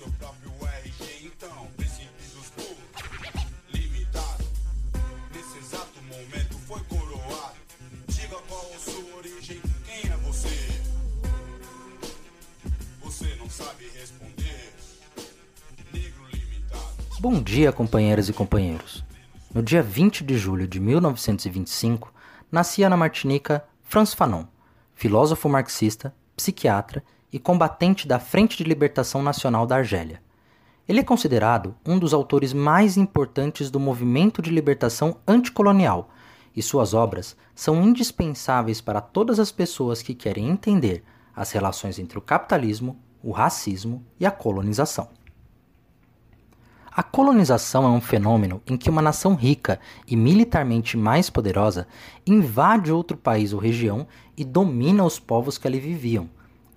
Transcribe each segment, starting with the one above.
seu próprio RG, então, limitado. Nesse exato momento foi coroado. Diga qual sua origem, quem é você? Você não sabe responder. Negro limitado. Bom dia, companheiras e companheiros. No dia 20 de julho de 1925, nascia na Martinica Franz Fanon, filósofo marxista, psiquiatra combatente da Frente de Libertação Nacional da Argélia. Ele é considerado um dos autores mais importantes do movimento de libertação anticolonial, e suas obras são indispensáveis para todas as pessoas que querem entender as relações entre o capitalismo, o racismo e a colonização. A colonização é um fenômeno em que uma nação rica e militarmente mais poderosa invade outro país ou região e domina os povos que ali viviam,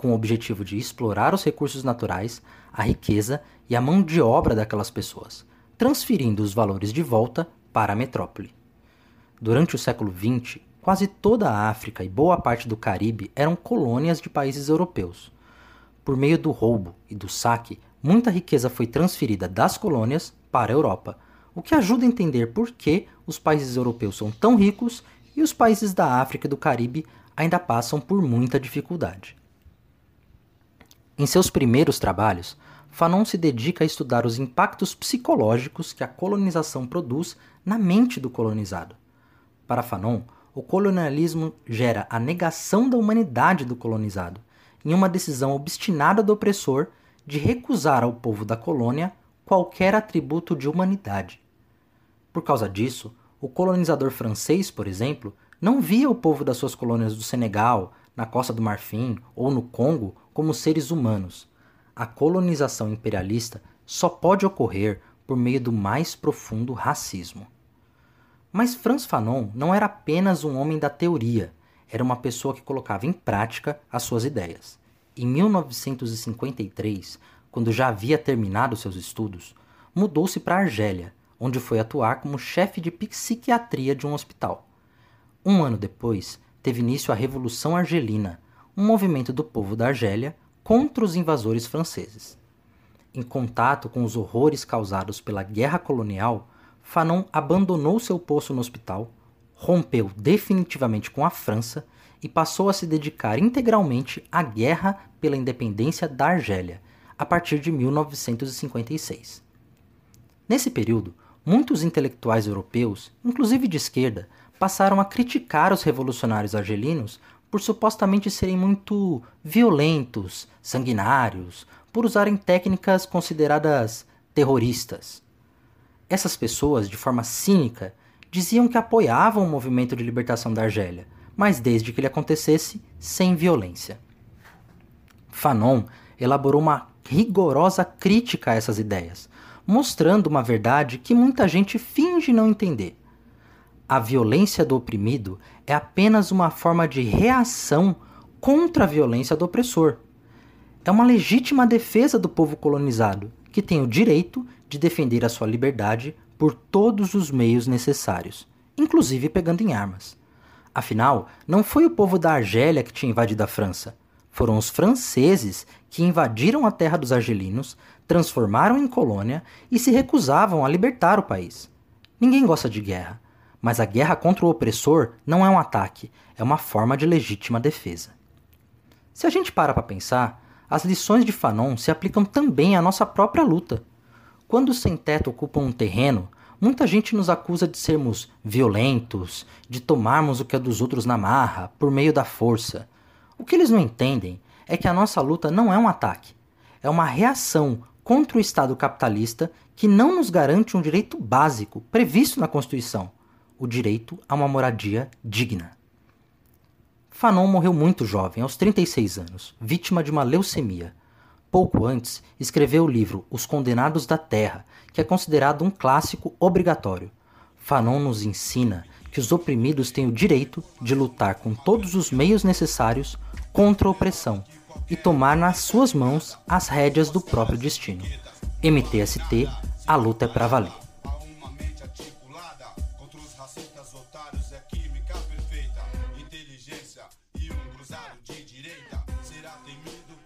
com o objetivo de explorar os recursos naturais, a riqueza e a mão de obra daquelas pessoas, transferindo os valores de volta para a metrópole. Durante o século XX, quase toda a África e boa parte do Caribe eram colônias de países europeus. Por meio do roubo e do saque, muita riqueza foi transferida das colônias para a Europa, o que ajuda a entender por que os países europeus são tão ricos e os países da África e do Caribe ainda passam por muita dificuldade. Em seus primeiros trabalhos, Fanon se dedica a estudar os impactos psicológicos que a colonização produz na mente do colonizado. Para Fanon, o colonialismo gera a negação da humanidade do colonizado, em uma decisão obstinada do opressor de recusar ao povo da colônia qualquer atributo de humanidade. Por causa disso, o colonizador francês, por exemplo, não via o povo das suas colônias do Senegal, na Costa do Marfim ou no Congo como seres humanos. A colonização imperialista só pode ocorrer por meio do mais profundo racismo. Mas Franz Fanon não era apenas um homem da teoria, era uma pessoa que colocava em prática as suas ideias. Em 1953, quando já havia terminado seus estudos, mudou-se para Argélia, onde foi atuar como chefe de psiquiatria de um hospital. Um ano depois, teve início a Revolução Argelina, um movimento do povo da Argélia contra os invasores franceses. Em contato com os horrores causados pela guerra colonial, Fanon abandonou seu posto no hospital, rompeu definitivamente com a França e passou a se dedicar integralmente à guerra pela independência da Argélia, a partir de 1956. Nesse período, muitos intelectuais europeus, inclusive de esquerda, passaram a criticar os revolucionários argelinos por supostamente serem muito violentos, sanguinários, por usarem técnicas consideradas terroristas. Essas pessoas, de forma cínica, diziam que apoiavam o movimento de libertação da Argélia, mas desde que ele acontecesse, sem violência. Fanon elaborou uma rigorosa crítica a essas ideias, mostrando uma verdade que muita gente finge não entender. A violência do oprimido é apenas uma forma de reação contra a violência do opressor. É uma legítima defesa do povo colonizado, que tem o direito de defender a sua liberdade por todos os meios necessários, inclusive pegando em armas. Afinal, não foi o povo da Argélia que tinha invadido a França. Foram os franceses que invadiram a terra dos argelinos, transformaram em colônia e se recusavam a libertar o país. Ninguém gosta de guerra, mas a guerra contra o opressor não é um ataque, é uma forma de legítima defesa. Se a gente para para pensar, as lições de Fanon se aplicam também à nossa própria luta. Quando os sem-teto ocupam um terreno, Muita gente nos acusa de sermos violentos, de tomarmos o que é dos outros na marra, por meio da força. O que eles não entendem é que a nossa luta não é um ataque, é uma reação contra o Estado capitalista que não nos garante um direito básico previsto na Constituição: o direito a uma moradia digna. Fanon morreu muito jovem, aos 36 anos, vítima de uma leucemia. Pouco antes, escreveu o livro Os Condenados da Terra, que é considerado um clássico obrigatório. Fanon nos ensina que os oprimidos têm o direito de lutar com todos os meios necessários contra a opressão e tomar nas suas mãos as rédeas do próprio destino. MTST, a luta é para valer. direita. Será temido